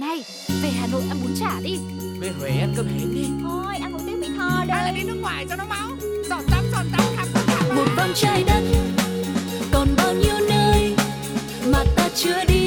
Này, về Hà Nội ăn bún chả đi. Về Huế ăn cơm hến đi. Thôi ăn một tiếng mì thò đây. Hay là đi nước ngoài cho nó máu. Giọt tắm giọt tắm khắp tất cả một vòng trái đất còn bao nhiêu nơi mà ta chưa đi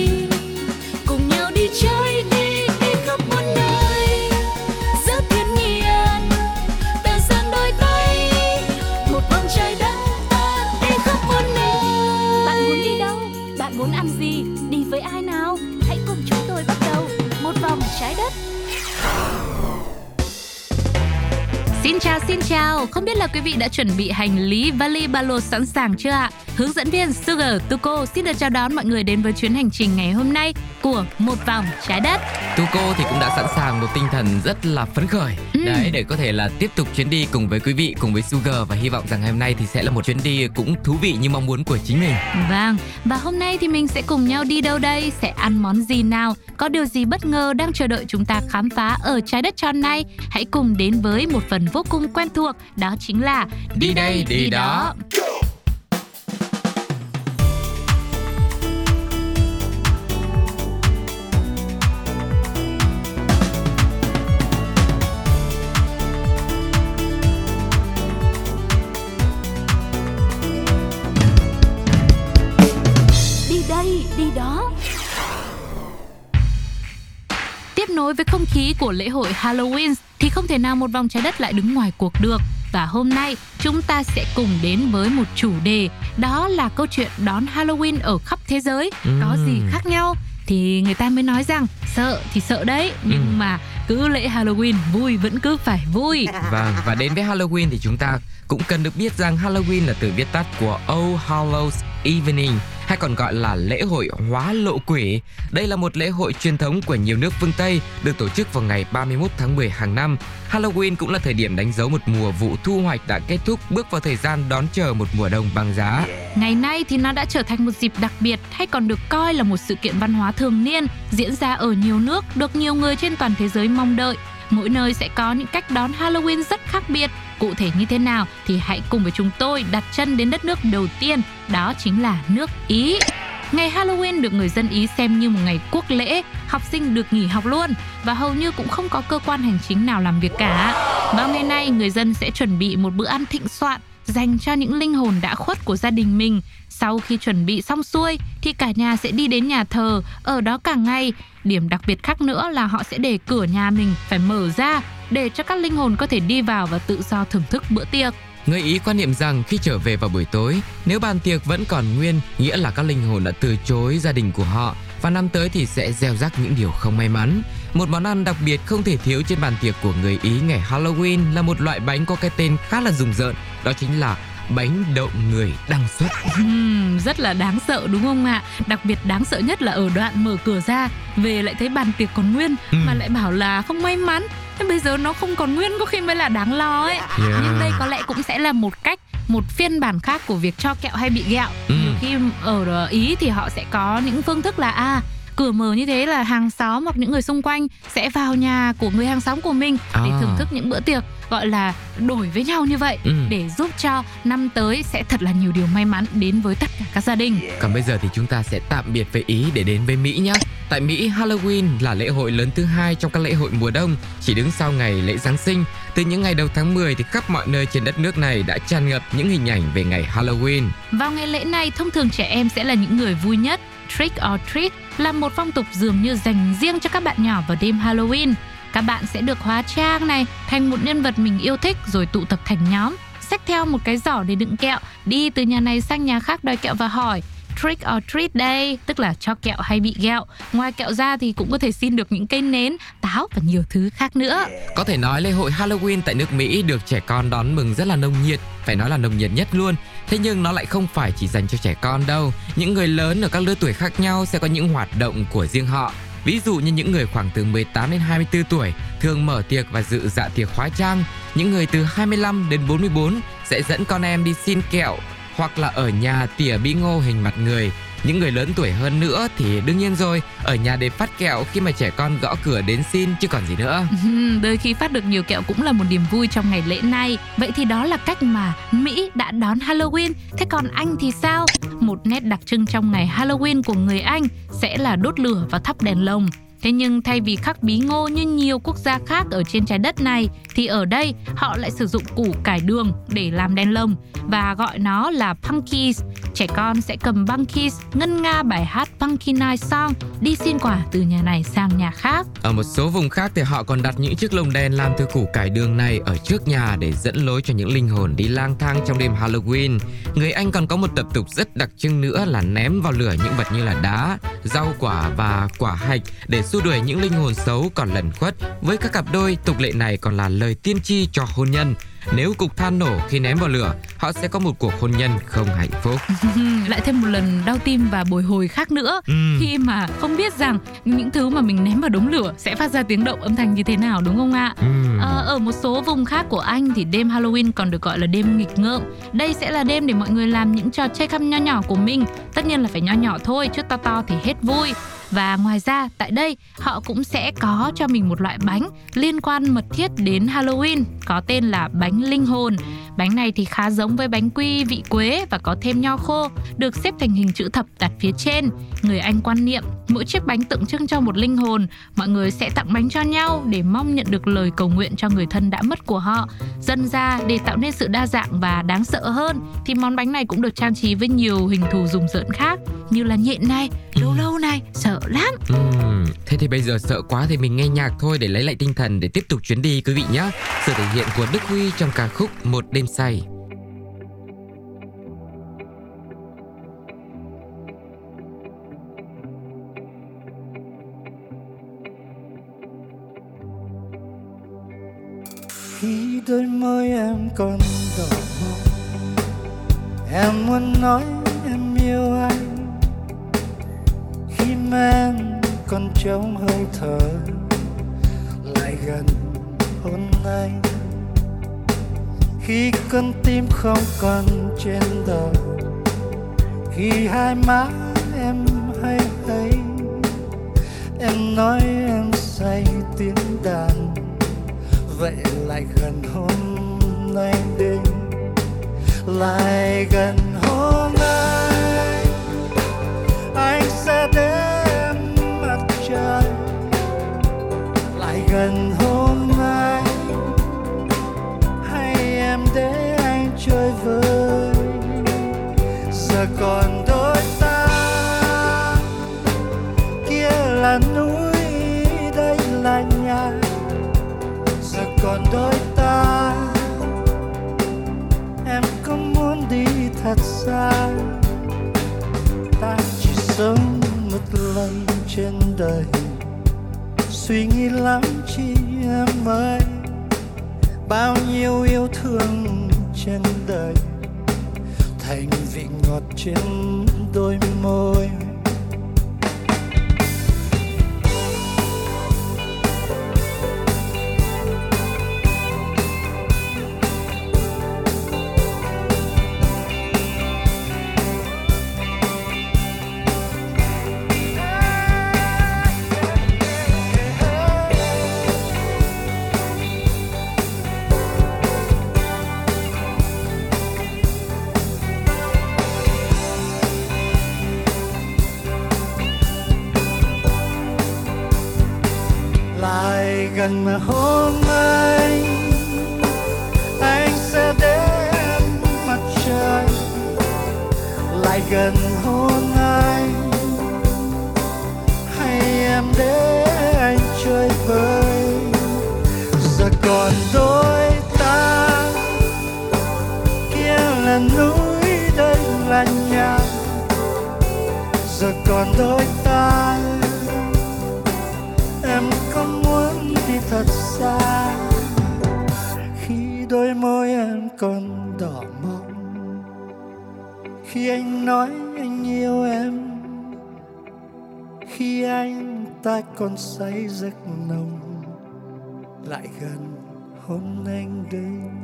Xin chào, xin chào. Không biết là quý vị đã chuẩn bị hành lý vali ba lô sẵn sàng chưa ạ? Hướng dẫn viên Sugar Tuko xin được chào đón mọi người đến với chuyến hành trình ngày hôm nay của một vòng trái đất. Tuco thì cũng đã sẵn sàng một tinh thần rất là phấn khởi Ừ. đấy để có thể là tiếp tục chuyến đi cùng với quý vị cùng với Sugar và hy vọng rằng ngày hôm nay thì sẽ là một chuyến đi cũng thú vị như mong muốn của chính mình. Vâng, và hôm nay thì mình sẽ cùng nhau đi đâu đây? Sẽ ăn món gì nào? Có điều gì bất ngờ đang chờ đợi chúng ta khám phá ở trái đất tròn này? Hãy cùng đến với một phần vô cùng quen thuộc, đó chính là Đi đây, đi đó. đi Tiếp nối với không khí của lễ hội Halloween thì không thể nào một vòng trái đất lại đứng ngoài cuộc được. Và hôm nay chúng ta sẽ cùng đến với một chủ đề đó là câu chuyện đón Halloween ở khắp thế giới. Có gì Ừm. khác nhau? Thì người ta mới nói rằng sợ thì sợ đấy nhưng Ừm. mà cứ lễ Halloween vui vẫn cứ phải vui. Vâng và đến với Halloween thì chúng ta cũng cần được biết rằng Halloween là từ viết tắt của All Hallows Evening hay còn gọi là lễ hội hóa lộ quỷ. Đây là một lễ hội truyền thống của nhiều nước phương Tây, được tổ chức vào ngày 31 tháng 10 hàng năm. Halloween cũng là thời điểm đánh dấu một mùa vụ thu hoạch đã kết thúc, bước vào thời gian đón chờ một mùa đông băng giá. Ngày nay thì nó đã trở thành một dịp đặc biệt hay còn được coi là một sự kiện văn hóa thường niên, diễn ra ở nhiều nước, được nhiều người trên toàn thế giới mong đợi. Mỗi nơi sẽ có những cách đón Halloween rất khác biệt. Cụ thể như thế nào thì hãy cùng với chúng tôi đặt chân đến đất nước đầu tiên, đó chính là nước Ý. Ngày Halloween được người dân Ý xem như một ngày quốc lễ, học sinh được nghỉ học luôn và hầu như cũng không có cơ quan hành chính nào làm việc cả. Vào ngày nay, người dân sẽ chuẩn bị một bữa ăn thịnh soạn dành cho những linh hồn đã khuất của gia đình mình. Sau khi chuẩn bị xong xuôi thì cả nhà sẽ đi đến nhà thờ, ở đó cả ngày. Điểm đặc biệt khác nữa là họ sẽ để cửa nhà mình phải mở ra để cho các linh hồn có thể đi vào và tự do thưởng thức bữa tiệc. Người Ý quan niệm rằng khi trở về vào buổi tối, nếu bàn tiệc vẫn còn nguyên, nghĩa là các linh hồn đã từ chối gia đình của họ và năm tới thì sẽ gieo rắc những điều không may mắn. Một món ăn đặc biệt không thể thiếu trên bàn tiệc của người Ý ngày Halloween là một loại bánh có cái tên khá là rùng rợn, đó chính là bánh đậu người đăng xuất. Ừm, rất là đáng sợ đúng không ạ? Đặc biệt đáng sợ nhất là ở đoạn mở cửa ra về lại thấy bàn tiệc còn nguyên Ừ. mà lại bảo là không may mắn. Thế bây giờ nó không còn nguyên có khi mới là đáng lo ấy. Yeah. Nhưng đây có lẽ cũng sẽ là một cách một phiên bản khác của việc cho kẹo hay bị ghẹo. Ừ. Nhiều khi ở Ý thì họ sẽ có những phương thức là à cửa mở như thế là hàng xóm hoặc những người xung quanh sẽ vào nhà của người hàng xóm của mình để À. thưởng thức những bữa tiệc gọi là đổi với nhau như vậy Ừ. để giúp cho năm tới sẽ thật là nhiều điều may mắn đến với tất cả các gia đình. Còn bây giờ thì chúng ta sẽ tạm biệt với Ý để đến với Mỹ nhé. Tại Mỹ, Halloween là lễ hội lớn thứ hai trong các lễ hội mùa đông, chỉ đứng sau ngày lễ Giáng sinh. Từ những ngày đầu tháng 10 thì khắp mọi nơi trên đất nước này đã tràn ngập những hình ảnh về ngày Halloween. Vào ngày lễ này, thông thường trẻ em sẽ là những người vui nhất. Trick or treat là một phong tục dường như dành riêng cho các bạn nhỏ vào đêm Halloween. Các bạn sẽ được hóa trang này thành một nhân vật mình yêu thích rồi tụ tập thành nhóm, xách theo một cái giỏ để đựng kẹo, đi từ nhà này sang nhà khác đòi kẹo và hỏi trick or treat Day tức là cho kẹo hay bị ghẹo. Ngoài kẹo ra thì cũng có thể xin được những cây nến, táo và nhiều thứ khác nữa. Có thể nói lễ hội Halloween tại nước Mỹ được trẻ con đón mừng rất là nồng nhiệt, phải nói là nồng nhiệt nhất luôn. Thế nhưng nó lại không phải chỉ dành cho trẻ con đâu. Những người lớn ở các lứa tuổi khác nhau sẽ có những hoạt động của riêng họ. Ví dụ như những người khoảng từ 18 đến 24 tuổi thường mở tiệc và dự dạ tiệc hóa trang. Những người từ 25 đến 44 sẽ dẫn con em đi xin kẹo hoặc là ở nhà tỉa bí ngô hình mặt người. Những người lớn tuổi hơn nữa thì đương nhiên rồi, ở nhà để phát kẹo khi mà trẻ con gõ cửa đến xin chứ còn gì nữa. Đôi khi phát được nhiều kẹo cũng là một niềm vui trong ngày lễ này. Vậy thì đó là cách mà Mỹ đã đón Halloween. Thế còn Anh thì sao? Một nét đặc trưng trong ngày Halloween của người Anh sẽ là đốt lửa và thắp đèn lồng. Thế nhưng thay vì khắc bí ngô như nhiều quốc gia khác ở trên trái đất này, thì ở đây họ lại sử dụng củ cải đường để làm đèn lồng và gọi nó là punkies. Trẻ con sẽ cầm bunkies ngân nga bài hát Punky Night Song đi xin quà từ nhà này sang nhà khác. Ở một số vùng khác thì họ còn đặt những chiếc lồng đèn làm từ củ cải đường này ở trước nhà để dẫn lối cho những linh hồn đi lang thang trong đêm Halloween. Người Anh còn có một tập tục rất đặc trưng nữa là ném vào lửa những vật như là đá, rau quả và quả hạch để xua đuổi những linh hồn xấu còn lẩn khuất. Với các cặp đôi, tục lệ này còn là lời tiên tri cho hôn nhân. Nếu cục than nổ khi ném vào lửa, họ sẽ có một cuộc hôn nhân không hạnh phúc. Lại thêm một lần đau tim và bồi hồi khác nữa Ừ. khi mà không biết rằng những thứ mà mình ném vào đống lửa sẽ phát ra tiếng động âm thanh như thế nào đúng không ạ? Ừm. Ờ, ở một số vùng khác của Anh thì đêm Halloween còn được gọi là đêm nghịch ngợm. Đây sẽ là đêm để mọi người làm những trò chơi khăm nho nhỏ của mình. Tất nhiên là phải nho nhỏ thôi, chứ to to thì hết vui. Và ngoài ra, tại đây họ cũng sẽ có cho mình một loại bánh liên quan mật thiết đến Halloween, có tên là bánh linh hồn. Bánh này thì khá giống với bánh quy vị quế và có thêm nho khô, được xếp thành hình chữ thập đặt phía trên. Người Anh quan niệm mỗi chiếc bánh tượng trưng cho một linh hồn, mọi người sẽ tặng bánh cho nhau để mong nhận được lời cầu nguyện cho người thân đã mất của họ. Dần ra để tạo nên sự đa dạng và đáng sợ hơn thì món bánh này cũng được trang trí với nhiều hình thù rùng rợn khác như là nhện này, lâu lâu này, sợ lắm. Ừm, thế thì bây giờ sợ quá thì mình nghe nhạc thôi để lấy lại tinh thần để tiếp tục chuyến đi quý vị nhé. Sự thể hiện của Đức Huy trong ca khúc Một đêm say. khi đôi môi em còn đỏ mong em muốn nói em yêu anh khi mà em còn trống hơi thở, lại gần hôn anh khi con tim không còn trên đời khi hai má em hay hay, em nói em say tiếng đàn. Vậy lại gần hôm nay đến lại gần trên đời. Suy nghĩ lắm chi em ơi, bao nhiêu yêu thương trên đời. Thành vị ngọt trên đôi môi. Gần hôn anh hay em để anh chơi vơi giờ còn đôi ta, kia là núi, đây là nhà. Giờ còn đôi ta khi anh nói anh yêu em khi anh ta còn say giấc nồng, lại gần hôn anh đây.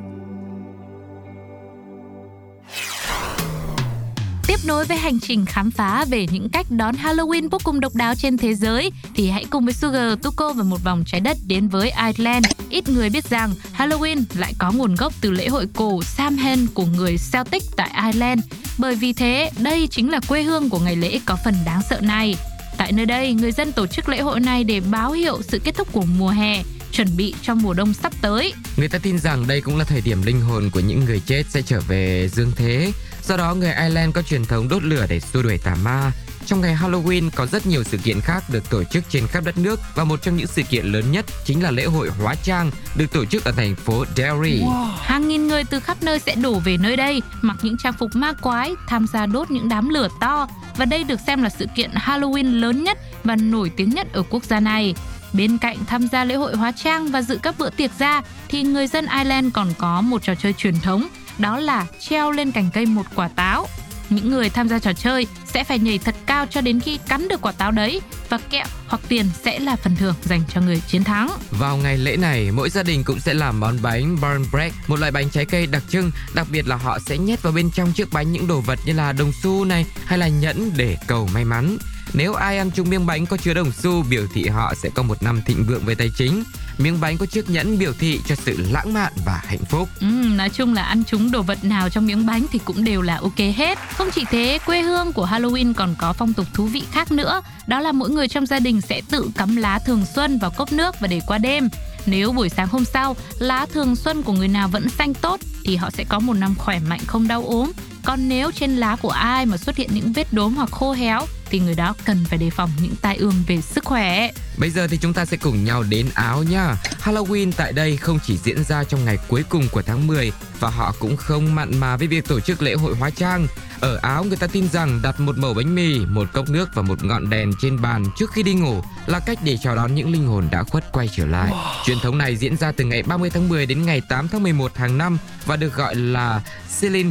Tiếp nối với hành trình khám phá về những cách đón Halloween vô cùng độc đáo trên thế giới thì hãy cùng với Sugar, Tuko và một vòng trái đất đến với Ireland. Ít người biết rằng Halloween lại có nguồn gốc từ lễ hội cổ Samhain của người Celtic tại Ireland. Bởi vì thế, đây chính là quê hương của ngày lễ có phần đáng sợ này. Tại nơi đây, người dân tổ chức lễ hội này để báo hiệu sự kết thúc của mùa hè, chuẩn bị cho mùa đông sắp tới. Người ta tin rằng đây cũng là thời điểm linh hồn của những người chết sẽ trở về dương thế. Do đó, người Ireland có truyền thống đốt lửa để xua đuổi tà ma. Trong ngày Halloween có rất nhiều sự kiện khác được tổ chức trên khắp đất nước và một trong những sự kiện lớn nhất chính là lễ hội hóa trang được tổ chức ở thành phố Derry. Hàng nghìn người từ khắp nơi sẽ đổ về nơi đây, mặc những trang phục ma quái, tham gia đốt những đám lửa to và đây được xem là sự kiện Halloween lớn nhất và nổi tiếng nhất ở quốc gia này. Bên cạnh tham gia lễ hội hóa trang và dự các bữa tiệc ra thì người dân Ireland còn có một trò chơi truyền thống, đó là treo lên cành cây một quả táo. Những người tham gia trò chơi sẽ phải nhảy thật cao cho đến khi cắn được quả táo đấy và kẹo hoặc tiền sẽ là phần thưởng dành cho người chiến thắng. Vào ngày lễ này, mỗi gia đình cũng sẽ làm món bánh burn bread, một loại bánh trái cây đặc trưng, đặc biệt là họ sẽ nhét vào bên trong chiếc bánh những đồ vật như là đồng xu này hay là nhẫn để cầu may mắn. Nếu ai ăn chung miếng bánh có chứa đồng xu biểu thị họ sẽ có một năm thịnh vượng về tài chính. Miếng bánh có chiếc nhẫn biểu thị cho sự lãng mạn và hạnh phúc. Ừ, nói chung là ăn chúng đồ vật nào trong miếng bánh thì cũng đều là ok hết. Không chỉ thế, quê hương của Halloween còn có phong tục thú vị khác nữa. Đó là mỗi người trong gia đình sẽ tự cắm lá thường xuân vào cốc nước và để qua đêm. Nếu buổi sáng hôm sau, lá thường xuân của người nào vẫn xanh tốt thì họ sẽ có một năm khỏe mạnh không đau ốm. Còn nếu trên lá của ai mà xuất hiện những vết đốm hoặc khô héo thì người đó cần phải đề phòng những tai ương về sức khỏe. Bây giờ thì chúng ta sẽ cùng nhau đến Áo nha. Halloween tại đây không chỉ diễn ra trong ngày cuối cùng của tháng 10 và họ cũng không mặn mà với việc tổ chức lễ hội hóa trang. Ở Áo người ta tin rằng đặt một mẩu bánh mì, một cốc nước và một ngọn đèn trên bàn trước khi đi ngủ là cách để chào đón những linh hồn đã khuất quay trở lại. Wow. Truyền thống này diễn ra từ ngày 30 tháng 10 đến ngày 8 tháng 11 hàng năm và được gọi là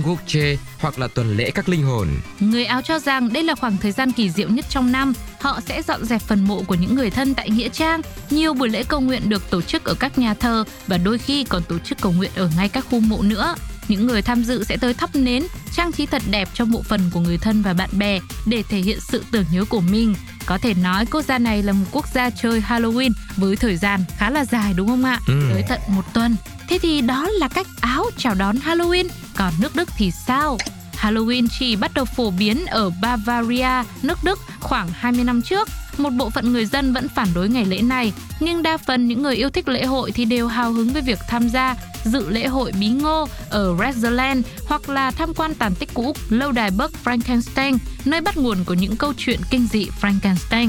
Gouche hoặc là tuần lễ các linh hồn. Người Áo cho rằng đây là khoảng thời gian kỳ diệu nhất trong năm. Họ sẽ dọn dẹp phần mộ của những người thân tại nghĩa trang. Nhiều buổi lễ cầu nguyện được tổ chức ở các nhà thờ và đôi khi còn tổ chức cầu nguyện ở ngay các khu mộ nữa. Những người tham dự sẽ tới thắp nến, trang trí thật đẹp cho bộ phần của người thân và bạn bè để thể hiện sự tưởng nhớ của mình. Có thể nói quốc gia này là một quốc gia chơi Halloween với thời gian khá là dài đúng không ạ? Ừ. Tới tận một tuần. Thế thì đó là cách áo chào đón Halloween. Còn nước Đức thì sao? Halloween chỉ bắt đầu phổ biến ở Bavaria, nước Đức khoảng 20 năm trước. Một bộ phận người dân vẫn phản đối ngày lễ này, nhưng đa phần những người yêu thích lễ hội thì đều hào hứng với việc tham gia dự lễ hội bí ngô ở Redzeland hoặc là tham quan tàn tích cũ lâu đài Burg Frankenstein, nơi bắt nguồn của những câu chuyện kinh dị Frankenstein.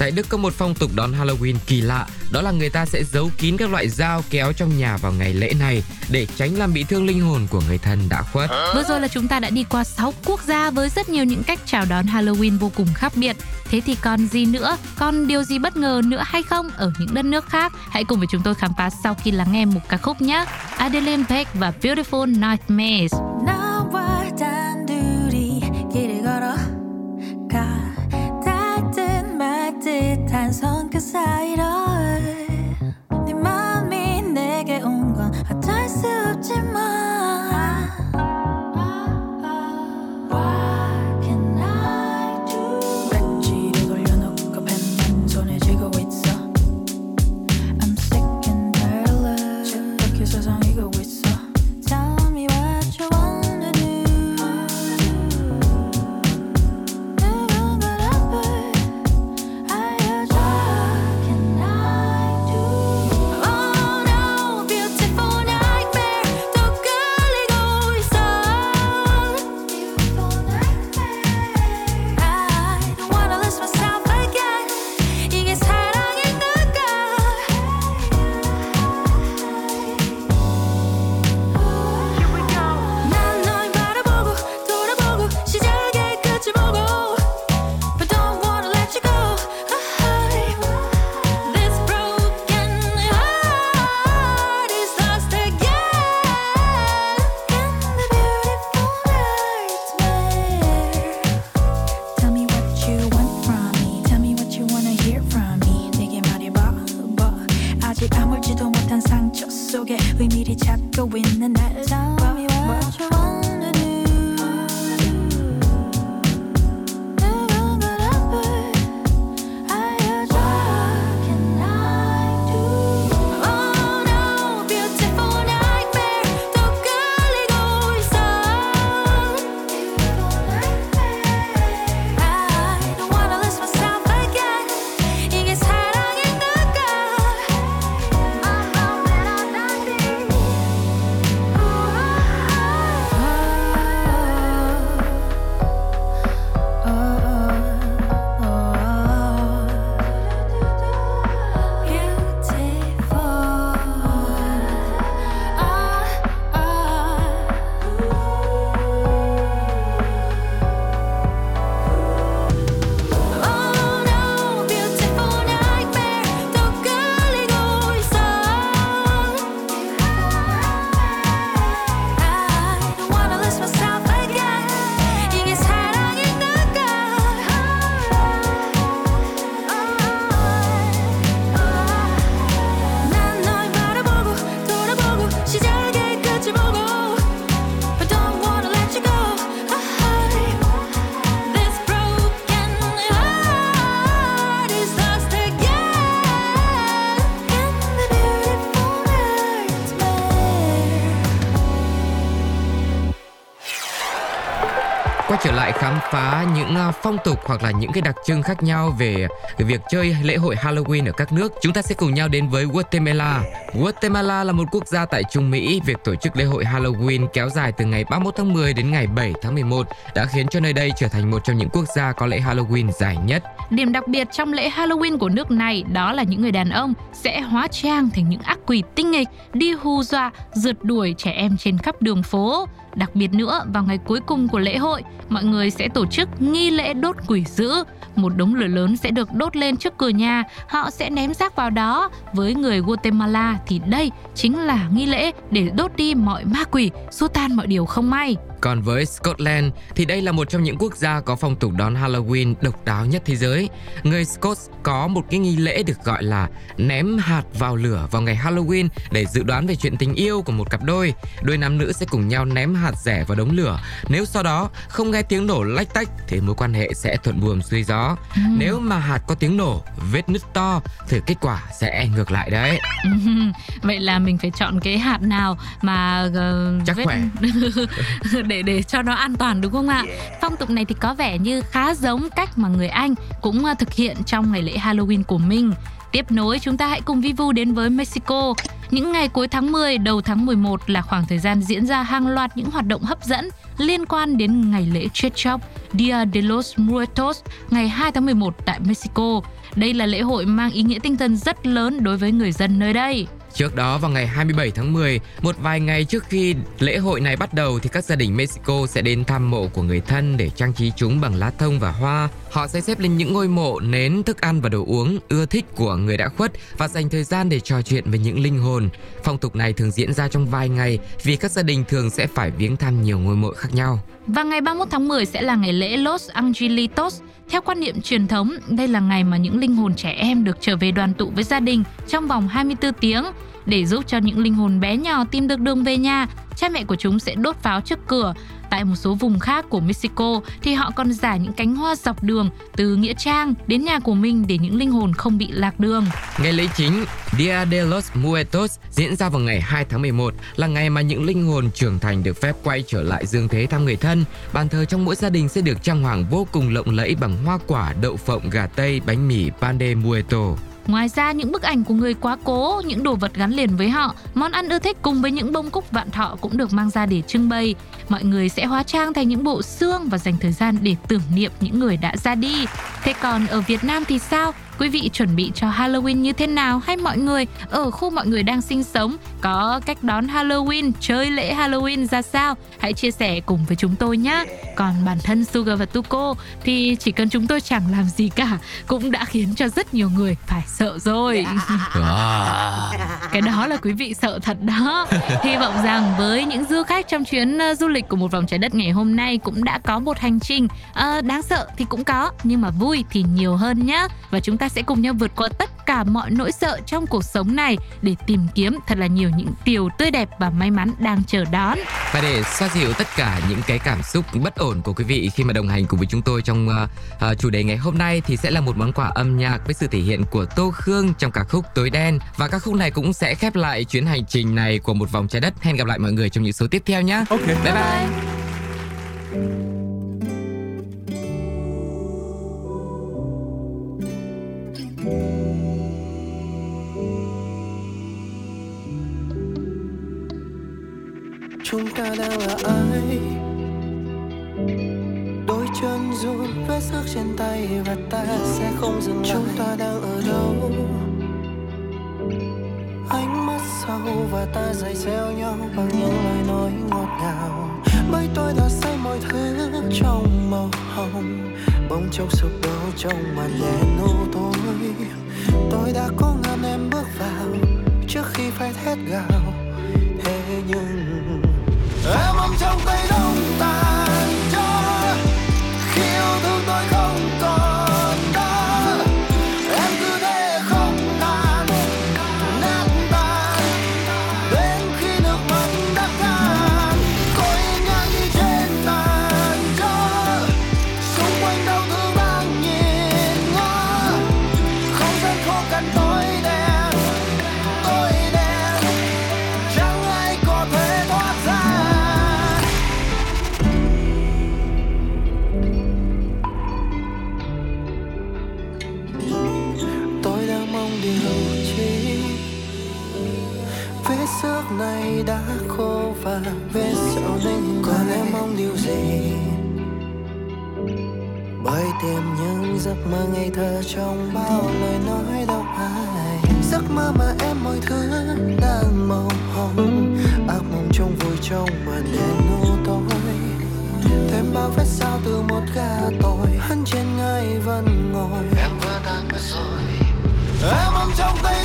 Tại Đức có một phong tục đón Halloween kỳ lạ, đó là người ta sẽ giấu kín các loại dao kéo trong nhà vào ngày lễ này để tránh làm bị thương linh hồn của người thân đã khuất. Vừa rồi là chúng ta đã đi qua 6 quốc gia với rất nhiều những cách chào đón Halloween vô cùng khác biệt. Thế thì còn gì nữa? Còn điều gì bất ngờ nữa hay không ở những đất nước khác? Hãy cùng với chúng tôi khám phá sau khi lắng nghe một ca khúc nhé. Adeline Beck và Beautiful Nightmares. 단 손끝 사이로 những phong tục hoặc là những cái đặc trưng khác nhau về việc chơi lễ hội Halloween ở các nước. Chúng ta sẽ cùng nhau đến với Guatemala. Guatemala là một quốc gia tại Trung Mỹ. Việc tổ chức lễ hội Halloween kéo dài từ ngày 31 tháng 10 đến ngày 7 tháng 11 đã khiến cho nơi đây trở thành một trong những quốc gia có lễ Halloween dài nhất. Điểm đặc biệt trong lễ Halloween của nước này đó là những người đàn ông sẽ hóa trang thành những ác quỷ tinh nghịch, đi hù dọa, rượt đuổi trẻ em trên khắp đường phố. Đặc biệt nữa, vào ngày cuối cùng của lễ hội, mọi người sẽ tổ chức nghi lễ đốt quỷ dữ. Một đống lửa lớn sẽ được đốt lên trước cửa nhà, họ sẽ ném rác vào đó. Với người Guatemala thì đây chính là nghi lễ để đốt đi mọi ma quỷ, xua tan mọi điều không may. Còn với Scotland thì đây là một trong những quốc gia có phong tục đón Halloween độc đáo nhất thế giới. Người Scots có một cái nghi lễ được gọi là ném hạt vào lửa vào ngày Halloween để dự đoán về chuyện tình yêu của một cặp đôi. Đôi nam nữ sẽ cùng nhau ném hạt rẻ vào đống lửa. Nếu sau đó không nghe tiếng nổ lách tách thì mối quan hệ sẽ thuận buồm xuôi gió. Ừ. Nếu mà hạt có tiếng nổ, vết nứt to thì kết quả sẽ ngược lại đấy. Vậy là mình phải chọn cái hạt nào mà uh, chắc vết... khỏe để để cho nó an toàn đúng không ạ? Phong tục này thì có vẻ như khá giống cách mà người Anh cũng ờ, thực hiện trong ngày lễ Halloween của mình. Tiếp nối chúng ta hãy cùng Vivu đến với Mexico. Những ngày cuối tháng 10, đầu tháng 11 là khoảng thời gian diễn ra hàng loạt những hoạt động hấp dẫn liên quan đến ngày lễ Chết Chóc Dia de los Muertos ngày 2 tháng 11 tại Mexico. Đây là lễ hội mang ý nghĩa tinh thần rất lớn đối với người dân nơi đây. Trước đó vào ngày 27 tháng 10, một vài ngày trước khi lễ hội này bắt đầu thì các gia đình Mexico sẽ đến thăm mộ của người thân để trang trí chúng bằng lá thông và hoa. Họ sẽ xếp lên những ngôi mộ nến thức ăn và đồ uống ưa thích của người đã khuất và dành thời gian để trò chuyện với những linh hồn. Phong tục này thường diễn ra trong vài ngày vì các gia đình thường sẽ phải viếng thăm nhiều ngôi mộ khác nhau. Và ngày 31 tháng 10 sẽ là ngày lễ Los Angelitos. Theo quan niệm truyền thống, đây là ngày mà những linh hồn trẻ em được trở về đoàn tụ với gia đình trong vòng 24 tiếng để giúp cho những linh hồn bé nhỏ tìm được đường về nhà. Cha mẹ của chúng sẽ đốt pháo trước cửa Tại một số vùng khác của Mexico thì họ còn giả những cánh hoa dọc đường từ nghĩa trang đến nhà của mình để những linh hồn không bị lạc đường. Ngày lễ chính Dia de los Muertos diễn ra vào ngày 2 tháng 11 là ngày mà những linh hồn trưởng thành được phép quay trở lại dương thế thăm người thân. Bàn thờ trong mỗi gia đình sẽ được trang hoàng vô cùng lộng lẫy bằng hoa quả, đậu phộng, gà tây, bánh mì, pan de muerto. Ngoài ra những bức ảnh của người quá cố, những đồ vật gắn liền với họ, món ăn ưa thích cùng với những bông cúc vạn thọ cũng được mang ra để trưng bày. Mọi người sẽ hóa trang thành những bộ xương và dành thời gian để tưởng niệm những người đã ra đi. Thế còn ở Việt Nam thì sao? Quý vị chuẩn bị cho Halloween như thế nào hay mọi người ở khu mọi người đang sinh sống có cách đón Halloween, chơi lễ Halloween ra sao? Hãy chia sẻ cùng với chúng tôi nhé. Còn bản thân Sugar và Tuko thì chỉ cần chúng tôi chẳng làm gì cả cũng đã khiến cho rất nhiều người phải sợ rồi. Cái đó là quý vị sợ thật đó. Hy vọng rằng với những du khách trong chuyến uh, du lịch của một vòng trái đất ngày hôm nay cũng đã có một hành trình uh, đáng sợ thì cũng có nhưng mà vui thì nhiều hơn nhé. Và chúng ta sẽ cùng nhau vượt qua tất cả mọi nỗi sợ trong cuộc sống này để tìm kiếm thật là nhiều những điều tươi đẹp và may mắn đang chờ đón. Và để xoa dịu tất cả những cái cảm xúc bất ổn của quý vị khi mà đồng hành cùng với chúng tôi trong uh, uh, chủ đề ngày hôm nay thì sẽ là một món quà âm nhạc với sự thể hiện của Tô Khương trong ca khúc Tối đen và ca khúc này cũng sẽ khép lại chuyến hành trình này của một vòng trái đất. Hẹn gặp lại mọi người trong những số tiếp theo nhé. Ok. Bye bye. bye. Ta đang là ai? Đôi chân run vết sức trên tay và ta sẽ không dừng lại. Chúng ta đang ở đâu? Ánh mắt sâu và ta dày xéo nhau bằng những lời nói ngọt ngào. Bởi tôi đã say mọi thứ trong màu hồng. Bỗng chốc sụp đổ trong màn đèn u tối. Tôi đã có ngàn em bước vào trước khi phải thét gào. Thế nhưng gì? Bởi tìm những giấc mơ ngây thơ trong bao lời nói đau ai. Giấc mơ mà em mọi thứ đang màu hồng. Ác mộng trong vui trong màn đêm u tối. Thêm bao vết sao từ một gà tội. Hắn trên ngai vẫn ngồi. Em vừa tan mất rồi. Em ôm trong tay